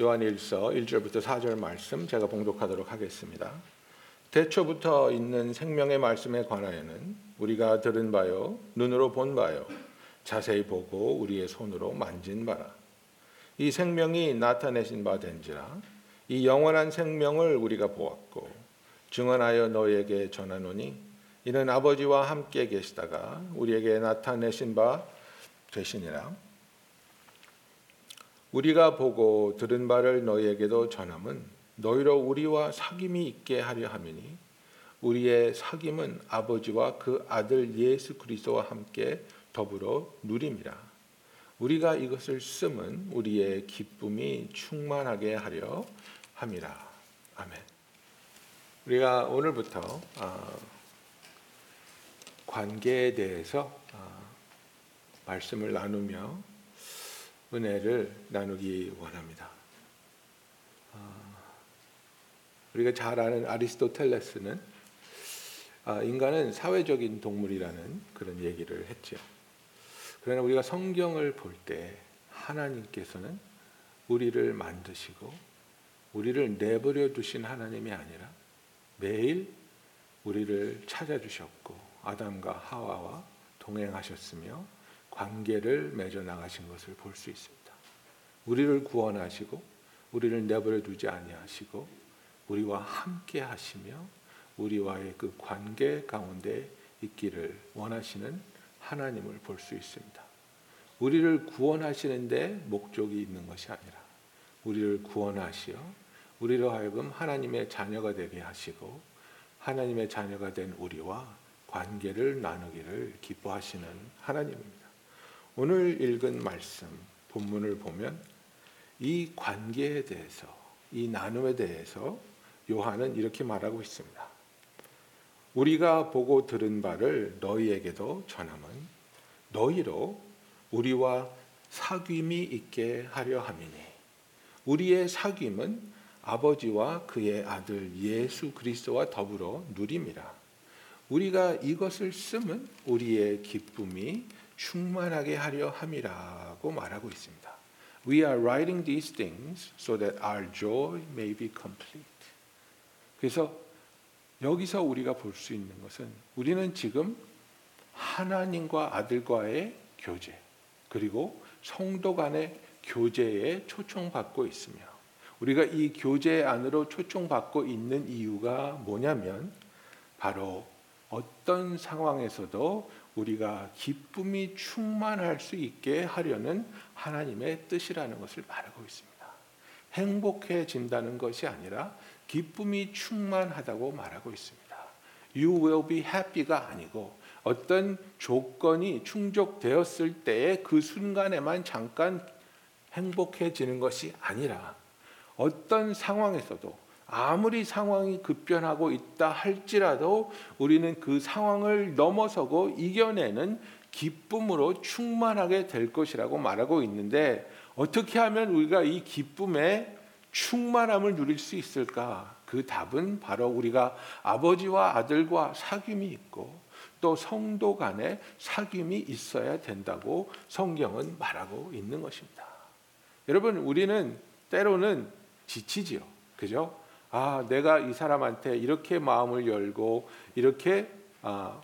요한일서 1절부터 4절 말씀 제가 봉독하도록 하겠습니다. 대초부터 있는 생명의 말씀에 관하여는 우리가 들은 바요 눈으로 본 바요 자세히 보고 우리의 손으로 만진 바라 이 생명이 나타내신 바 된지라 이 영원한 생명을 우리가 보았고 증언하여 너에게 전하노니 이는 아버지와 함께 계시다가 우리에게 나타내신 바 되시니라 우리가 보고 들은 바를 너희에게도 전함은 너희로 우리와 사귐이 있게 하려 함이니 우리의 사귐은 아버지와 그 아들 예수 그리스도와 함께 더불어 누림이라. 우리가 이것을 쓰면 우리의 기쁨이 충만하게 하려 함이라. 아멘. 우리가 오늘부터 어, 관계에 대해서 어, 말씀을 나누며 은혜를 나누기 원합니다. 어, 우리가 잘 아는 아리스토텔레스는 인간은 사회적인 동물이라는 그런 얘기를 했죠. 그러나 우리가 성경을 볼 때 하나님께서는 우리를 만드시고 우리를 내버려 두신 하나님이 아니라 매일 우리를 찾아주셨고 아담과 하와와 동행하셨으며 관계를 맺어 나가신 것을 볼 수 있습니다. 우리를 구원하시고 우리를 내버려 두지 아니하시고 우리와 함께 하시며 우리와의 그 관계 가운데 있기를 원하시는 하나님을 볼 수 있습니다. 우리를 구원하시는데 목적이 있는 것이 아니라 우리를 구원하시어 우리로 하여금 하나님의 자녀가 되게 하시고 하나님의 자녀가 된 우리와 관계를 나누기를 기뻐하시는 하나님입니다. 오늘 읽은 말씀 본문을 보면 이 관계에 대해서 이 나눔에 대해서 요한은 이렇게 말하고 있습니다. 우리가 보고 들은 바를 너희에게도 전함은 너희로 우리와 사귐이 있게 하려 함이니 우리의 사귐은 아버지와 그의 아들 예수 그리스도와 더불어 누림이라 우리가 이것을 쓰면 우리의 기쁨이 충만하게 하려 함이라고 말하고 있습니다. We are writing these things so that our joy may be complete. 그래서 여기서 우리가 볼 수 있는 것은 우리는 지금 하나님과 아들과의 교제 그리고 성도 간의 교제에 초청받고 있으며 우리가 이 교제 안으로 초청받고 있는 이유가 뭐냐면 바로 어떤 상황에서도 우리가 기쁨이 충만할 수 있게 하려는 하나님의 뜻이라는 것을 말하고 있습니다. 행복해진다는 것이 아니라 기쁨이 충만하다고 말하고 있습니다. You will be happy가 아니고 어떤 조건이 충족되었을 때의 그 순간에만 잠깐 행복해지는 것이 아니라 어떤 상황에서도 아무리 상황이 급변하고 있다 할지라도 우리는 그 상황을 넘어서고 이겨내는 기쁨으로 충만하게 될 것이라고 말하고 있는데 어떻게 하면 우리가 이 기쁨의 충만함을 누릴 수 있을까? 그 답은 바로 우리가 아버지와 아들과 사귐이 있고 또 성도 간에 사귐이 있어야 된다고 성경은 말하고 있는 것입니다. 여러분, 우리는 때로는 지치지요. 그죠? 아, 내가 이 사람한테 이렇게 마음을 열고 이렇게 아,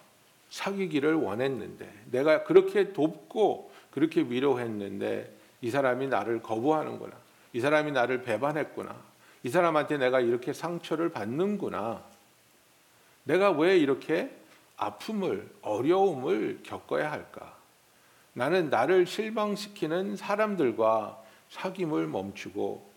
사귀기를 원했는데 내가 그렇게 돕고 그렇게 위로했는데 이 사람이 나를 거부하는구나. 이 사람이 나를 배반했구나. 이 사람한테 내가 이렇게 상처를 받는구나. 내가 왜 이렇게 아픔을, 어려움을 겪어야 할까? 나는 나를 실망시키는 사람들과 사귐을 멈추고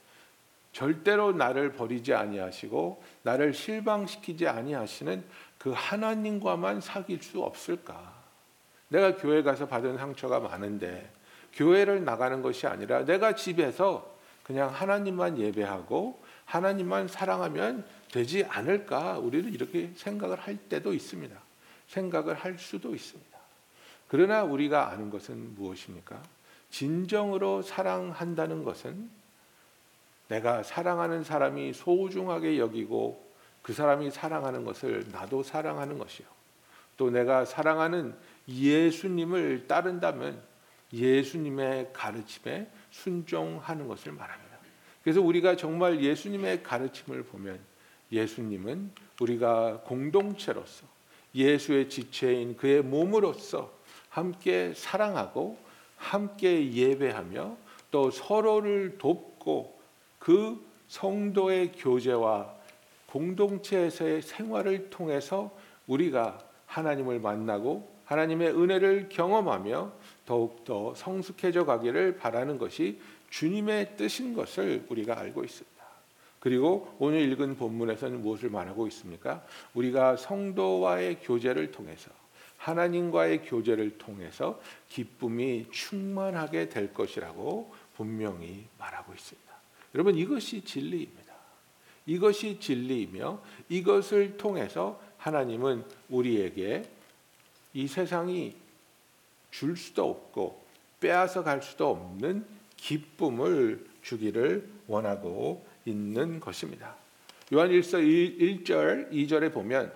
절대로 나를 버리지 아니하시고 나를 실망시키지 아니하시는 그 하나님과만 사귈 수 없을까? 내가 교회 가서 받은 상처가 많은데 교회를 나가는 것이 아니라 내가 집에서 그냥 하나님만 예배하고 하나님만 사랑하면 되지 않을까? 우리는 이렇게 생각을 할 때도 있습니다. 생각을 할 수도 있습니다. 그러나 우리가 아는 것은 무엇입니까? 진정으로 사랑한다는 것은 내가 사랑하는 사람이 소중하게 여기고 그 사람이 사랑하는 것을 나도 사랑하는 것이요. 또 내가 사랑하는 예수님을 따른다면 예수님의 가르침에 순종하는 것을 말합니다. 그래서 우리가 정말 예수님의 가르침을 보면 예수님은 우리가 공동체로서 예수의 지체인 그의 몸으로서 함께 사랑하고 함께 예배하며 또 서로를 돕고 그 성도의 교제와 공동체에서의 생활을 통해서 우리가 하나님을 만나고 하나님의 은혜를 경험하며 더욱더 성숙해져 가기를 바라는 것이 주님의 뜻인 것을 우리가 알고 있습니다. 그리고 오늘 읽은 본문에서는 무엇을 말하고 있습니까? 우리가 성도와의 교제를 통해서 하나님과의 교제를 통해서 기쁨이 충만하게 될 것이라고 분명히 말하고 있습니다. 여러분 이것이 진리입니다. 이것이 진리이며 이것을 통해서 하나님은 우리에게 이 세상이 줄 수도 없고 빼앗아 갈 수도 없는 기쁨을 주기를 원하고 있는 것입니다. 요한 1서 1절 2절에 보면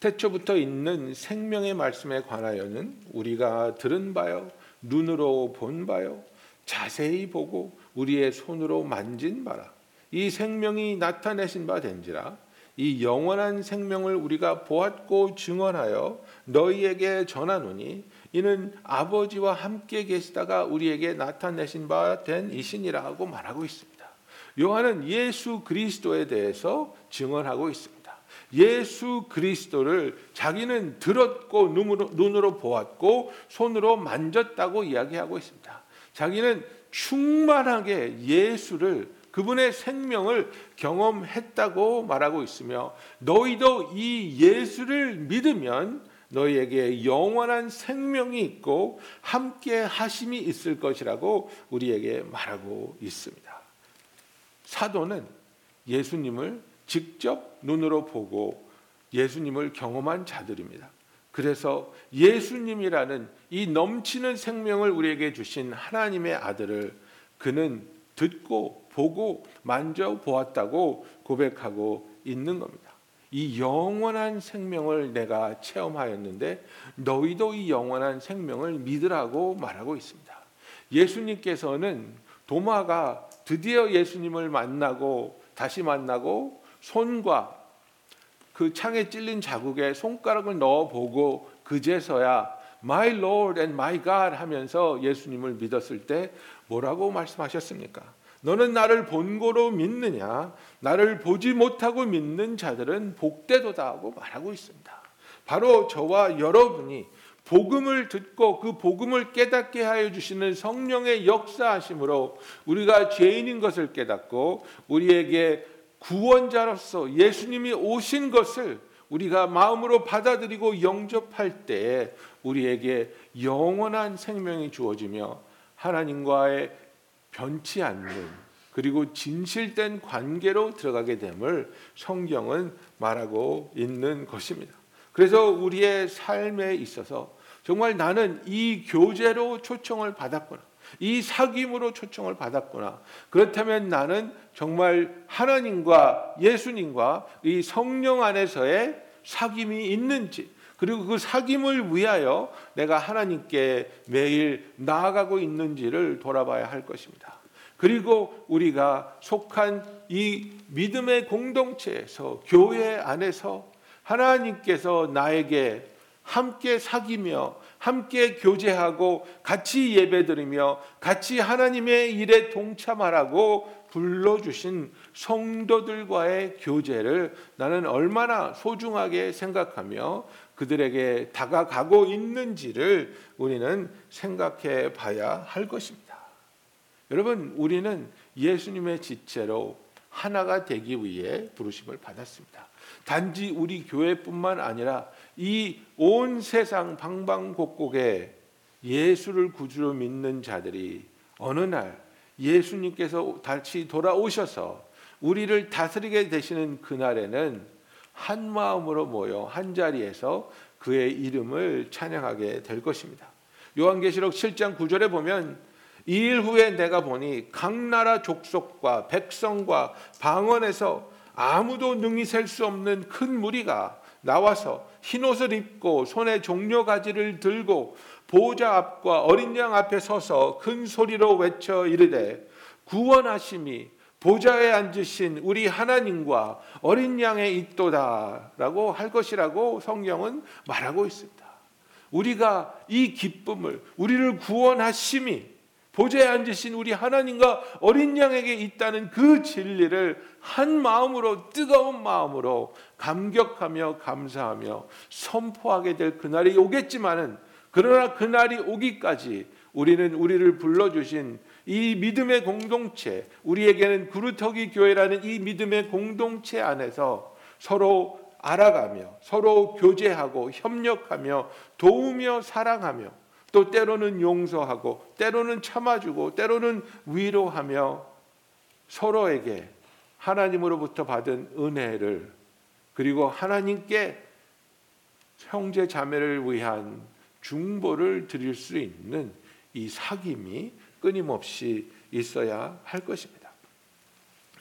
태초부터 있는 생명의 말씀에 관하여는 우리가 들은 바요 눈으로 본 바요 자세히 보고 우리의 손으로 만진 바라 이 생명이 나타내신 바 된지라 이 영원한 생명을 우리가 보았고 증언하여 너희에게 전하노니 이는 아버지와 함께 계시다가 우리에게 나타내신 바 된 이신이라 하고 말하고 있습니다. 요한은 예수 그리스도에 대해서 증언하고 있습니다. 예수 그리스도를 자기는 들었고 눈으로 보았고 손으로 만졌다고 이야기하고 있습니다. 자기는 충만하게 예수를 그분의 생명을 경험했다고 말하고 있으며 너희도 이 예수를 믿으면 너희에게 영원한 생명이 있고 함께 하심이 있을 것이라고 우리에게 말하고 있습니다. 사도는 예수님을 직접 눈으로 보고 예수님을 경험한 자들입니다. 그래서 예수님이라는 이 넘치는 생명을 우리에게 주신 하나님의 아들을 그는 듣고 보고 만져 보았다고 고백하고 있는 겁니다. 이 영원한 생명을 내가 체험하였는데 너희도 이 영원한 생명을 믿으라고 말하고 있습니다. 예수님께서는 도마가 드디어 예수님을 만나고 다시 만나고 손과 그 창에 찔린 자국에 손가락을 넣어 보고 그제서야 My Lord and my God 하면서 예수님을 믿었을 때 뭐라고 말씀하셨습니까? 너는 나를 본고로 믿느냐? 나를 보지 못하고 믿는 자들은 복되도다 하고 말하고 있습니다. 바로 저와 여러분이 복음을 듣고 그 복음을 깨닫게 하여 주시는 성령의 역사하심으로 우리가 죄인인 것을 깨닫고 우리에게 구원자로서 예수님이 오신 것을 우리가 마음으로 받아들이고 영접할 때 우리에게 영원한 생명이 주어지며 하나님과의 변치 않는 그리고 진실된 관계로 들어가게 됨을 성경은 말하고 있는 것입니다. 그래서 우리의 삶에 있어서 정말 나는 이 교제로 초청을 받았구나. 이 사귐으로 초청을 받았구나. 그렇다면 나는 정말 하나님과 예수님과 이 성령 안에서의 사귐이 있는지 그리고 그 사귐을 위하여 내가 하나님께 매일 나아가고 있는지를 돌아봐야 할 것입니다. 그리고 우리가 속한 이 믿음의 공동체에서 교회 안에서 하나님께서 나에게 함께 사귀며 함께 교제하고 같이 예배드리며 같이 하나님의 일에 동참하라고 불러주신 성도들과의 교제를 나는 얼마나 소중하게 생각하며 그들에게 다가가고 있는지를 우리는 생각해 봐야 할 것입니다. 여러분, 우리는 예수님의 지체로 하나가 되기 위해 부르심을 받았습니다. 단지 우리 교회뿐만 아니라 이 온 세상 방방곡곡에 예수를 구주로 믿는 자들이 어느 날 예수님께서 다시 돌아오셔서 우리를 다스리게 되시는 그날에는 한 마음으로 모여 한 자리에서 그의 이름을 찬양하게 될 것입니다. 요한계시록 7장 9절에 보면 이일 후에 내가 보니 각 나라 족속과 백성과 방언에서 아무도 능히 셀 수 없는 큰 무리가 나와서 흰 옷을 입고 손에 종려 가지를 들고 보좌 앞과 어린 양 앞에 서서 큰 소리로 외쳐 이르되 구원하심이 보좌에 앉으신 우리 하나님과 어린 양의 있도다라고 할 것이라고 성경은 말하고 있습니다. 우리가 이 기쁨을 우리를 구원하심이 보좌에 앉으신 우리 하나님과 어린 양에게 있다는 그 진리를 한 마음으로 뜨거운 마음으로 감격하며 감사하며 선포하게 될 그날이 오겠지만은 그러나 그날이 오기까지 우리는 우리를 불러주신 이 믿음의 공동체, 우리에게는 구루터기 교회라는 이 믿음의 공동체 안에서 서로 알아가며 서로 교제하고 협력하며 도우며 사랑하며 또 때로는 용서하고 때로는 참아주고 때로는 위로하며 서로에게 하나님으로부터 받은 은혜를 그리고 하나님께 형제 자매를 위한 중보를 드릴 수 있는 이 사귐이 끊임없이 있어야 할 것입니다.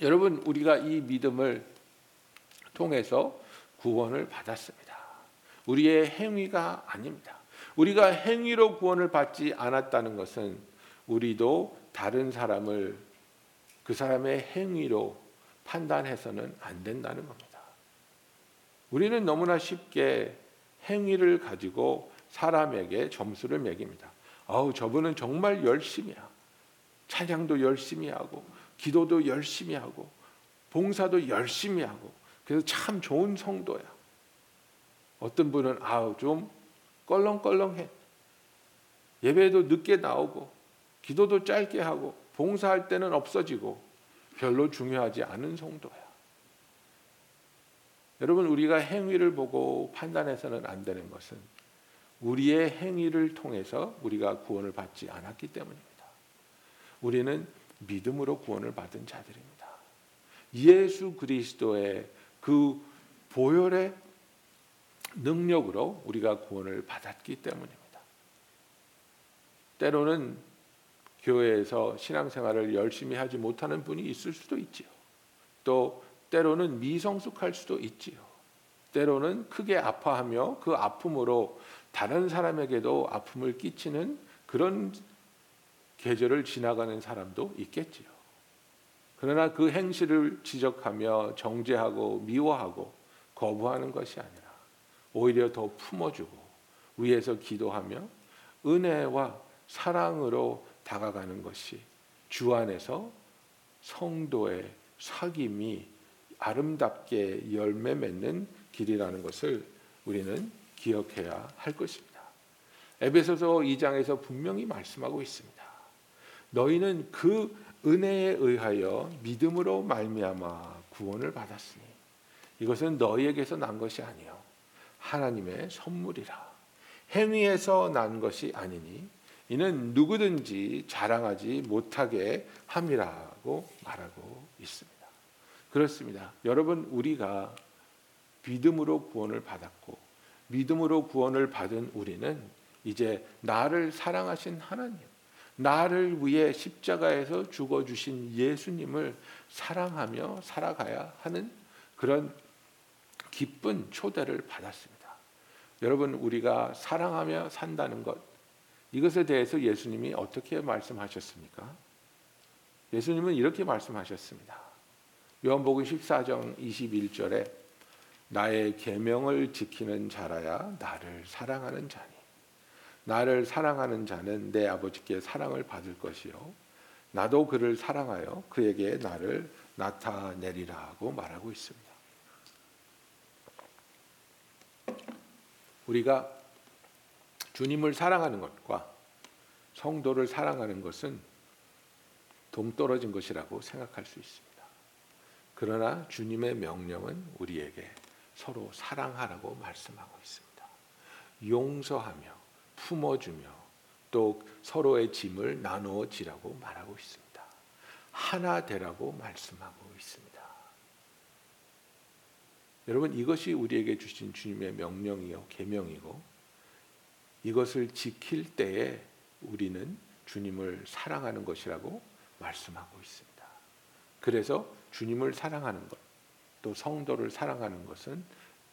여러분 우리가 이 믿음을 통해서 구원을 받았습니다. 우리의 행위가 아닙니다. 우리가 행위로 구원을 받지 않았다는 것은 우리도 다른 사람을 그 사람의 행위로 판단해서는 안 된다는 겁니다. 우리는 너무나 쉽게 행위를 가지고 사람에게 점수를 매깁니다. 아우 저분은 정말 열심이야. 찬양도 열심히 하고 기도도 열심히 하고 봉사도 열심히 하고 그래서 참 좋은 성도야. 어떤 분은 아우 좀 껄렁껄렁해. 예배도 늦게 나오고 기도도 짧게 하고 봉사할 때는 없어지고 별로 중요하지 않은 성도야. 여러분 우리가 행위를 보고 판단해서는 안 되는 것은 우리의 행위를 통해서 우리가 구원을 받지 않았기 때문입니다. 우리는 믿음으로 구원을 받은 자들입니다. 예수 그리스도의 그 보혈의 능력으로 우리가 구원을 받았기 때문입니다. 때로는 교회에서 신앙생활을 열심히 하지 못하는 분이 있을 수도 있지요. 또 때로는 미성숙할 수도 있지요. 때로는 크게 아파하며 그 아픔으로 다른 사람에게도 아픔을 끼치는 그런 계절을 지나가는 사람도 있겠지요. 그러나 그 행실을 지적하며 정죄하고 미워하고 거부하는 것이 아니라 오히려 더 품어주고 위에서 기도하며 은혜와 사랑으로 다가가는 것이 주 안에서 성도의 사귐이 아름답게 열매 맺는 길이라는 것을 우리는 기억해야 할 것입니다. 에베소서 2장에서 분명히 말씀하고 있습니다. 너희는 그 은혜에 의하여 믿음으로 말미암아 구원을 받았으니 이것은 너희에게서 난 것이 아니요 하나님의 선물이라 행위에서 난 것이 아니니 이는 누구든지 자랑하지 못하게 함이라고 말하고 있습니다. 그렇습니다. 여러분 우리가 믿음으로 구원을 받았고 믿음으로 구원을 받은 우리는 이제 나를 사랑하신 하나님, 나를 위해 십자가에서 죽어 주신 예수님을 사랑하며 살아가야 하는 그런 기쁜 초대를 받았습니다. 여러분 우리가 사랑하며 산다는 것 이것에 대해서 예수님이 어떻게 말씀하셨습니까? 예수님은 이렇게 말씀하셨습니다. 요한복음 14장 21절에 나의 계명을 지키는 자라야 나를 사랑하는 자니 나를 사랑하는 자는 내 아버지께 사랑을 받을 것이요 나도 그를 사랑하여 그에게 나를 나타내리라 고 말하고 있습니다. 우리가 주님을 사랑하는 것과 성도를 사랑하는 것은 동떨어진 것이라고 생각할 수 있습니다. 그러나 주님의 명령은 우리에게 서로 사랑하라고 말씀하고 있습니다. 용서하며 품어주며 또 서로의 짐을 나누어 지라고 말하고 있습니다. 하나 되라고 말씀하고 있습니다. 여러분 이것이 우리에게 주신 주님의 명령이요 계명이고 이것을 지킬 때에 우리는 주님을 사랑하는 것이라고 말씀하고 있습니다. 그래서 주님을 사랑하는 것, 또 성도를 사랑하는 것은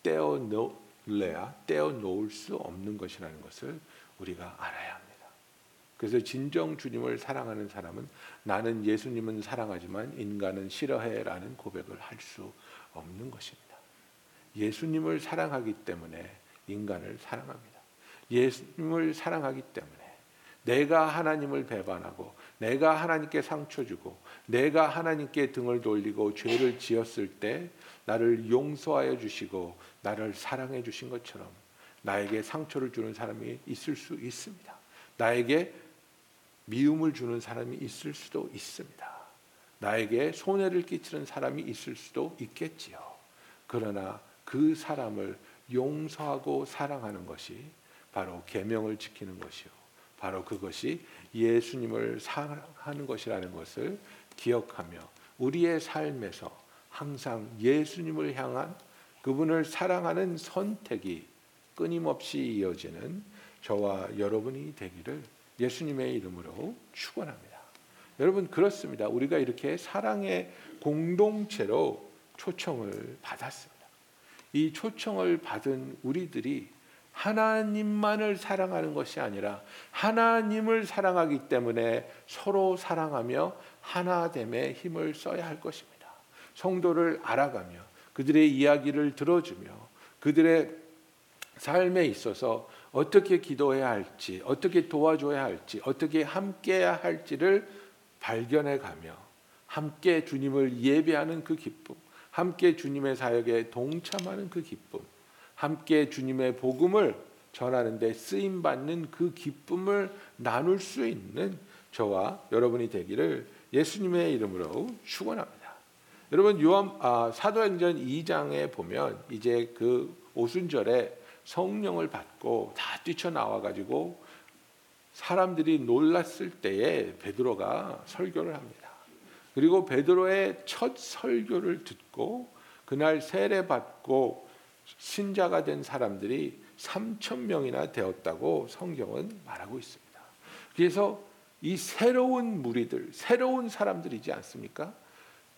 떼어 놓을래야 떼어 놓을 수 없는 것이라는 것을 우리가 알아야 합니다. 그래서 진정 주님을 사랑하는 사람은 나는 예수님은 사랑하지만 인간은 싫어해라는 고백을 할 수 없는 것입니다. 예수님을 사랑하기 때문에 인간을 사랑합니다. 예수님을 사랑하기 때문에 내가 하나님을 배반하고 내가 하나님께 상처 주고 내가 하나님께 등을 돌리고 죄를 지었을 때 나를 용서하여 주시고 나를 사랑해 주신 것처럼 나에게 상처를 주는 사람이 있을 수 있습니다. 나에게 미움을 주는 사람이 있을 수도 있습니다. 나에게 손해를 끼치는 사람이 있을 수도 있겠지요. 그러나 그 사람을 용서하고 사랑하는 것이 바로 계명을 지키는 것이요. 바로 그것이 예수님을 사랑하는 것이라는 것을 기억하며 우리의 삶에서 항상 예수님을 향한 그분을 사랑하는 선택이 끊임없이 이어지는 저와 여러분이 되기를 예수님의 이름으로 축원합니다. 여러분 그렇습니다. 우리가 이렇게 사랑의 공동체로 초청을 받았습니다. 이 초청을 받은 우리들이 하나님만을 사랑하는 것이 아니라 하나님을 사랑하기 때문에 서로 사랑하며 하나됨의 힘을 써야 할 것입니다. 성도를 알아가며 그들의 이야기를 들어주며 그들의 삶에 있어서 어떻게 기도해야 할지, 어떻게 도와줘야 할지, 어떻게 함께해야 할지를 발견해 가며 함께 주님을 예배하는 그 기쁨, 함께 주님의 사역에 동참하는 그 기쁨, 함께 주님의 복음을 전하는데 쓰임 받는 그 기쁨을 나눌 수 있는 저와 여러분이 되기를 예수님의 이름으로 축원합니다. 여러분 요한 아, 사도행전 2장에 보면 이제 그 오순절에 성령을 받고 다 뛰쳐나와 가지고 사람들이 놀랐을 때에 베드로가 설교를 합니다. 그리고 베드로의 첫 설교를 듣고 그날 세례 받고 신자가 된 사람들이 3천 명이나 되었다고 성경은 말하고 있습니다. 그래서 이 새로운 무리들, 새로운 사람들이지 않습니까?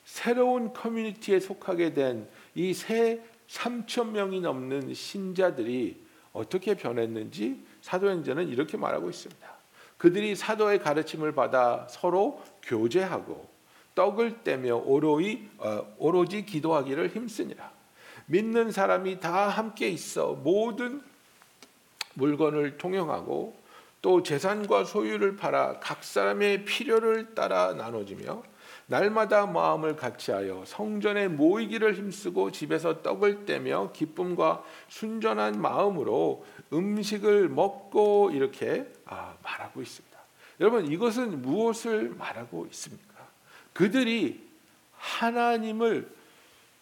새로운 커뮤니티에 속하게 된 이 새 3천 명이 넘는 신자들이 어떻게 변했는지 사도행전은 이렇게 말하고 있습니다. 그들이 사도의 가르침을 받아 서로 교제하고 떡을 떼며 오로이, 어, 오로지 기도하기를 힘쓰니라. 믿는 사람이 다 함께 있어 모든 물건을 통용하고 또 재산과 소유를 팔아 각 사람의 필요를 따라 나눠지며 날마다 마음을 같이하여 성전에 모이기를 힘쓰고 집에서 떡을 떼며 기쁨과 순전한 마음으로 음식을 먹고 이렇게 아, 말하고 있습니다. 여러분 이것은 무엇을 말하고 있습니까? 그들이 하나님을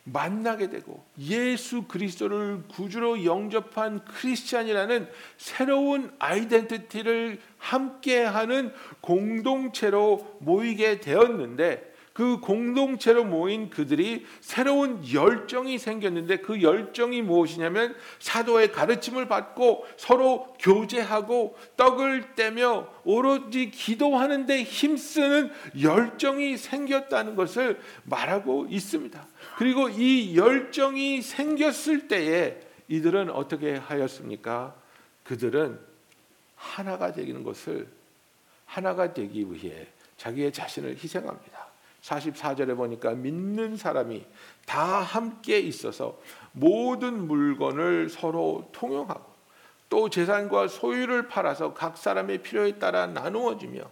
만나게 되고 예수 그리스도를 구주로 영접한 크리스찬이라는 새로운 아이덴티티를 함께하는 공동체로 모이게 되었는데 그 공동체로 모인 그들이 새로운 열정이 생겼는데 그 열정이 무엇이냐면 사도의 가르침을 받고 서로 교제하고 떡을 떼며 오로지 기도하는데 힘쓰는 열정이 생겼다는 것을 말하고 있습니다. 그리고 이 열정이 생겼을 때에 이들은 어떻게 하였습니까? 그들은 하나가 되는 것을 하나가 되기 위해 자기의 자신을 희생합니다. 44절에 보니까 믿는 사람이 다 함께 있어서 모든 물건을 서로 통용하고 또 재산과 소유를 팔아서 각 사람의 필요에 따라 나누어지며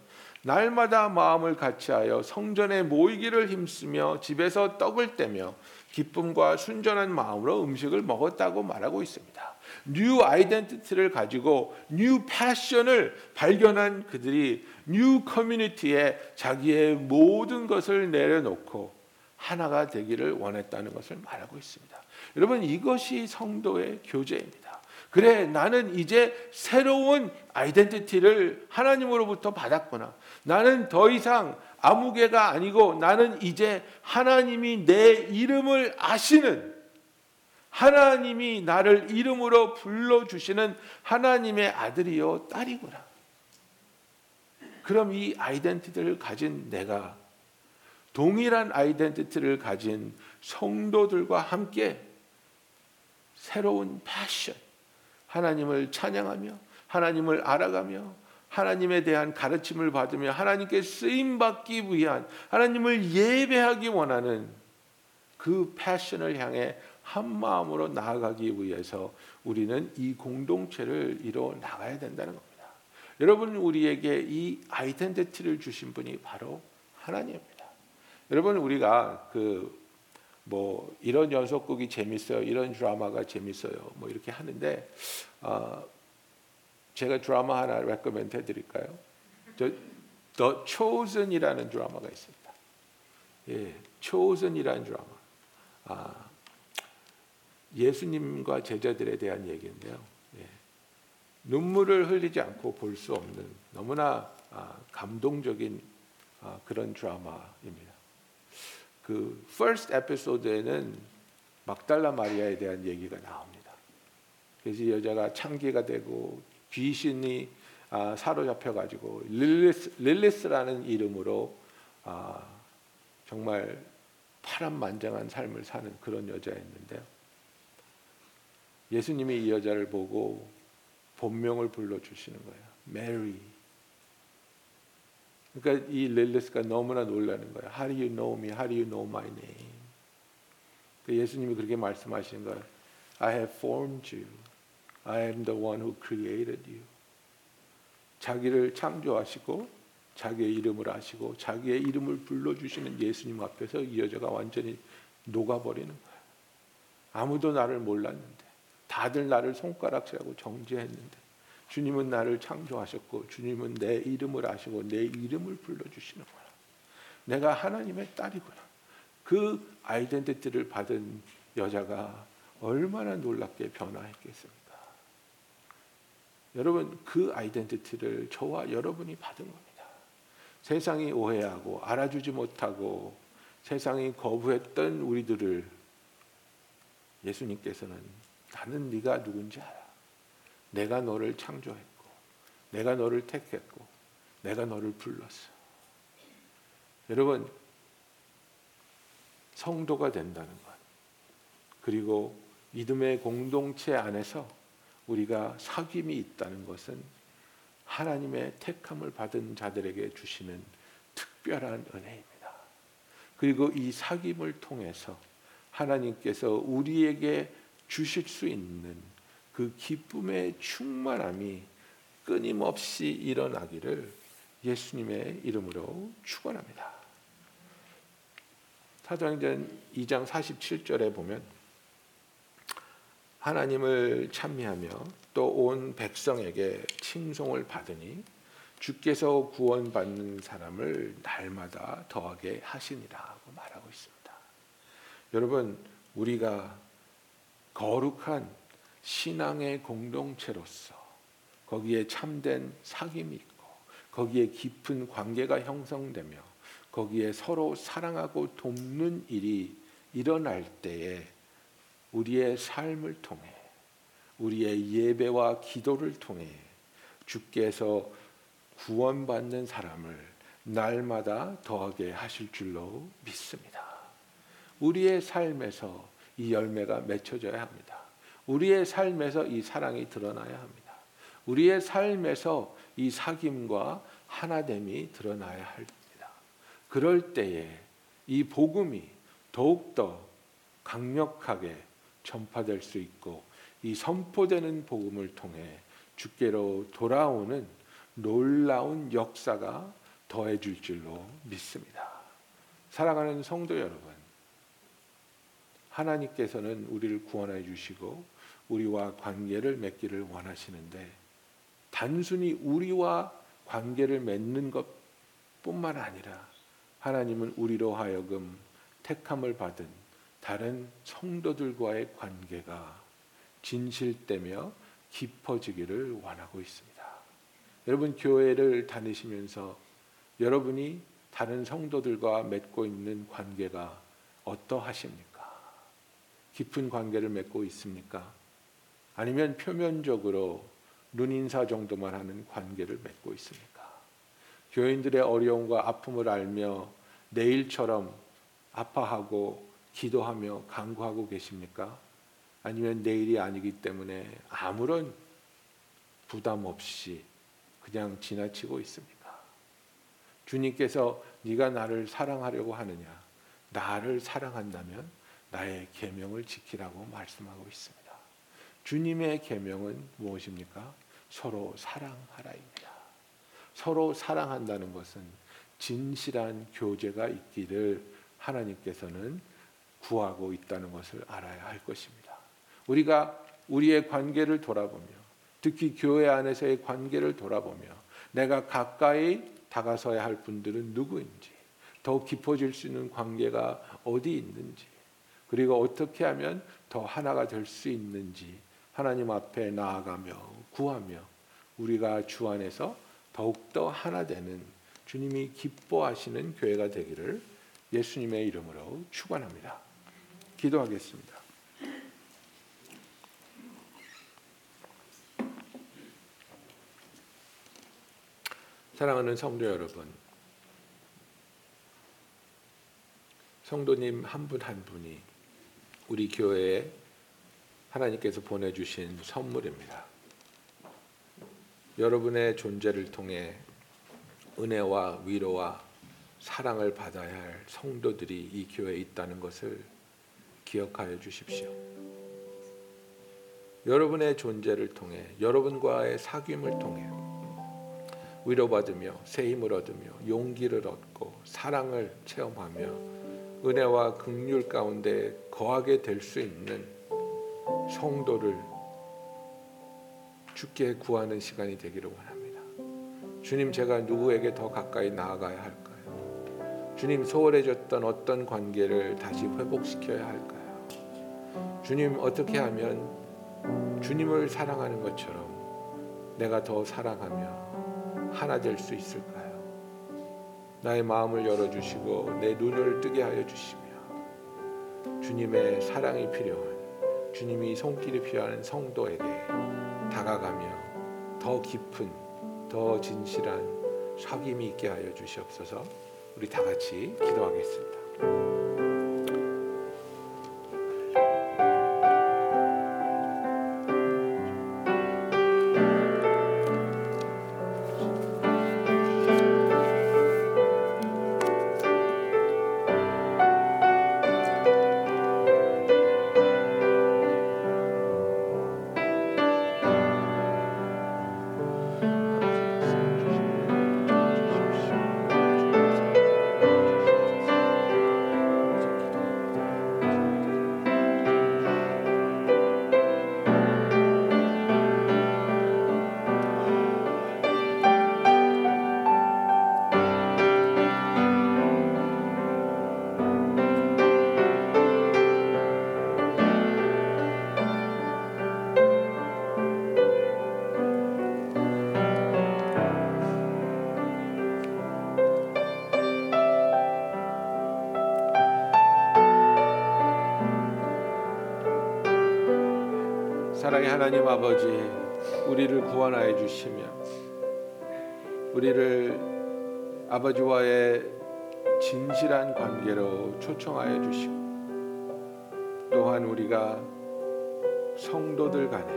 날마다 마음을 같이하여 성전에 모이기를 힘쓰며 집에서 떡을 떼며 기쁨과 순전한 마음으로 음식을 먹었다고 말하고 있습니다. new identity를 가지고 new passion을 발견한 그들이 new community에 자기의 모든 것을 내려놓고 하나가 되기를 원했다는 것을 말하고 있습니다. 여러분 이것이 성도의 교제입니다. 그래 나는 이제 새로운 identity를 하나님으로부터 받았구나. 나는 더 이상 아무개가 아니고 나는 이제 하나님이 내 이름을 아시는 하나님이 나를 이름으로 불러 주시는 하나님의 아들이요 딸이구나. 그럼 이 아이덴티티를 가진 내가 동일한 아이덴티티를 가진 성도들과 함께 새로운 패션, 하나님을 찬양하며 하나님을 알아가며 하나님에 대한 가르침을 받으며 하나님께 쓰임 받기 위한 하나님을 예배하기 원하는 그 패션을 향해 한 마음으로 나아가기 위해서 우리는 이 공동체를 이뤄 나가야 된다는 겁니다. 여러분 우리에게 이 아이덴티티를 주신 분이 바로 하나님입니다. 여러분 우리가 그 뭐 이런 연속극이 재밌어요, 이런 드라마가 재밌어요, 뭐 이렇게 하는데 어, 제가 드라마 하나 레코멘트 해드릴까요? 저 The Chosen이라는 드라마가 있습니다. 예, Chosen이라는 드라마. 아, 예수님과 제자들에 대한 얘기인데요. 예, 눈물을 흘리지 않고 볼 수 없는 너무나 아, 감동적인 아, 그런 드라마입니다. 그 first 에피소드에는 막달라 마리아에 대한 얘기가 나옵니다. 그래서 여자가 창기가 되고 귀신이 아, 사로잡혀 가지고 릴리스, 릴리스라는 이름으로 아, 정말 파란만장한 삶을 사는 그런 여자였는데요. 예수님이 이 여자를 보고 본명을 불러 주시는 거예요. 메리. 그러니까 이 릴리스가 너무나 놀라는 거예요. How do you know me? How do you know my name? 그 예수님이 그렇게 말씀하시는 거예요. I have formed you. I am the one who created you. 자기를 창조하시고 자기의 이름을 아시고 자기의 이름을 불러주시는 예수님 앞에서 이 여자가 완전히 녹아버리는 거예요. 아무도 나를 몰랐는데 다들 나를 손가락질하고 정죄했는데 주님은 나를 창조하셨고 주님은 내 이름을 아시고 내 이름을 불러주시는구나. 내가 하나님의 딸이구나. 그 아이덴티티를 받은 여자가 얼마나 놀랍게 변화했겠습니까? 여러분 그 아이덴티티를 저와 여러분이 받은 겁니다. 세상이 오해하고 알아주지 못하고 세상이 거부했던 우리들을 예수님께서는 나는 네가 누군지 알아. 내가 너를 창조했고 내가 너를 택했고 내가 너를 불렀어. 여러분 성도가 된다는 것 그리고 믿음의 공동체 안에서 우리가 사귐이 있다는 것은 하나님의 택함을 받은 자들에게 주시는 특별한 은혜입니다. 그리고 이 사귐을 통해서 하나님께서 우리에게 주실 수 있는 그 기쁨의 충만함이 끊임없이 일어나기를 예수님의 이름으로 축원합니다. 사도행전 2장 47절에 보면 하나님을 찬미하며 또 온 백성에게 칭송을 받으니 주께서 구원받는 사람을 날마다 더하게 하시니라고 말하고 있습니다. 여러분 우리가 거룩한 신앙의 공동체로서 거기에 참된 사귐이 있고 거기에 깊은 관계가 형성되며 거기에 서로 사랑하고 돕는 일이 일어날 때에 우리의 삶을 통해 우리의 예배와 기도를 통해 주께서 구원받는 사람을 날마다 더하게 하실 줄로 믿습니다. 우리의 삶에서 이 열매가 맺혀져야 합니다. 우리의 삶에서 이 사랑이 드러나야 합니다. 우리의 삶에서 이 사귐과 하나됨이 드러나야 합니다. 그럴 때에 이 복음이 더욱더 강력하게 전파될 수 있고 이 선포되는 복음을 통해 주께로 돌아오는 놀라운 역사가 더해질 줄로 믿습니다. 사랑하는 성도 여러분, 하나님께서는 우리를 구원해 주시고 우리와 관계를 맺기를 원하시는데 단순히 우리와 관계를 맺는 것 뿐만 아니라 하나님은 우리로 하여금 택함을 받은 다른 성도들과의 관계가 진실되며 깊어지기를 원하고 있습니다. 여러분 교회를 다니시면서 여러분이 다른 성도들과 맺고 있는 관계가 어떠하십니까? 깊은 관계를 맺고 있습니까? 아니면 표면적으로 눈인사 정도만 하는 관계를 맺고 있습니까? 교인들의 어려움과 아픔을 알며 내일처럼 아파하고 기도하며 간구하고 계십니까? 아니면 내일이 아니기 때문에 아무런 부담 없이 그냥 지나치고 있습니까? 주님께서 네가 나를 사랑하려고 하느냐? 나를 사랑한다면 나의 계명을 지키라고 말씀하고 있습니다. 주님의 계명은 무엇입니까? 서로 사랑하라입니다. 서로 사랑한다는 것은 진실한 교제가 있기를 하나님께서는 구하고 있다는 것을 알아야 할 것입니다. 우리가 우리의 관계를 돌아보며 특히 교회 안에서의 관계를 돌아보며 내가 가까이 다가서야 할 분들은 누구인지 더 깊어질 수 있는 관계가 어디 있는지 그리고 어떻게 하면 더 하나가 될 수 있는지 하나님 앞에 나아가며 구하며 우리가 주 안에서 더욱더 하나 되는 주님이 기뻐하시는 교회가 되기를 예수님의 이름으로 축원합니다. 기도하겠습니다. 사랑하는 성도 여러분, 성도님 한 분한 분이 우리 교회에 하나님께서 보내주신 선물입니다. 여러분의 존재를 통해 은혜와 위로와 사랑을 받아야 할 성도들이 이 교회에 있다는 것을 기억하여 주십시오. 여러분의 존재를 통해 여러분과의 사귐을 통해 위로받으며 새 힘을 얻으며 용기를 얻고 사랑을 체험하며 은혜와 긍휼 가운데 거하게 될 수 있는 성도를 주께 구하는 시간이 되기를 원합니다. 주님 제가 누구에게 더 가까이 나아가야 할까요? 주님 소홀해졌던 어떤 관계를 다시 회복시켜야 할까요? 주님 어떻게 하면 주님을 사랑하는 것처럼 내가 더 사랑하며 하나 될 수 있을까요? 나의 마음을 열어주시고 내 눈을 뜨게 하여 주시며 주님의 사랑이 필요한 주님이 손길이 필요한 성도에게 다가가며 더 깊은 더 진실한 사귐이 있게 하여 주시옵소서. 우리 다 같이 기도하겠습니다. 하나님 아버지, 우리를 구원하여 주시며 우리를 아버지와의 진실한 관계로 초청하여 주시고 또한 우리가 성도들 간에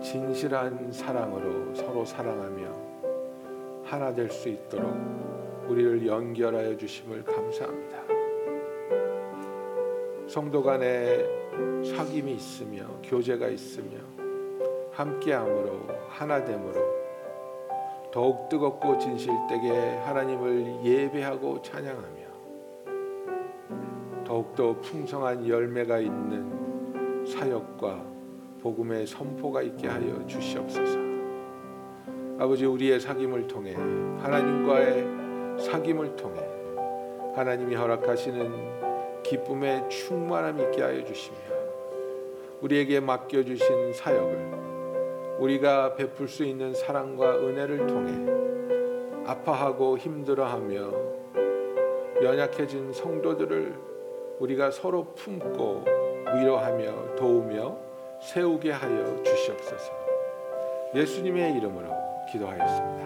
진실한 사랑으로 서로 사랑하며 하나 될 수 있도록 우리를 연결하여 주심을 감사합니다. 성도 간에 사귐이 있으며 교제가 있으며 함께함으로 하나됨으로 더욱 뜨겁고 진실되게 하나님을 예배하고 찬양하며 더욱더 풍성한 열매가 있는 사역과 복음의 선포가 있게 하여 주시옵소서. 아버지 우리의 사귐을 통해 하나님과의 사귐을 통해 하나님이 허락하시는 기쁨의 충만함 있게 하여 주시며 우리에게 맡겨 주신 사역을 우리가 베풀 수 있는 사랑과 은혜를 통해 아파하고 힘들어하며 연약해진 성도들을 우리가 서로 품고 위로하며 도우며 세우게 하여 주시옵소서. 예수님의 이름으로 기도하였습니다.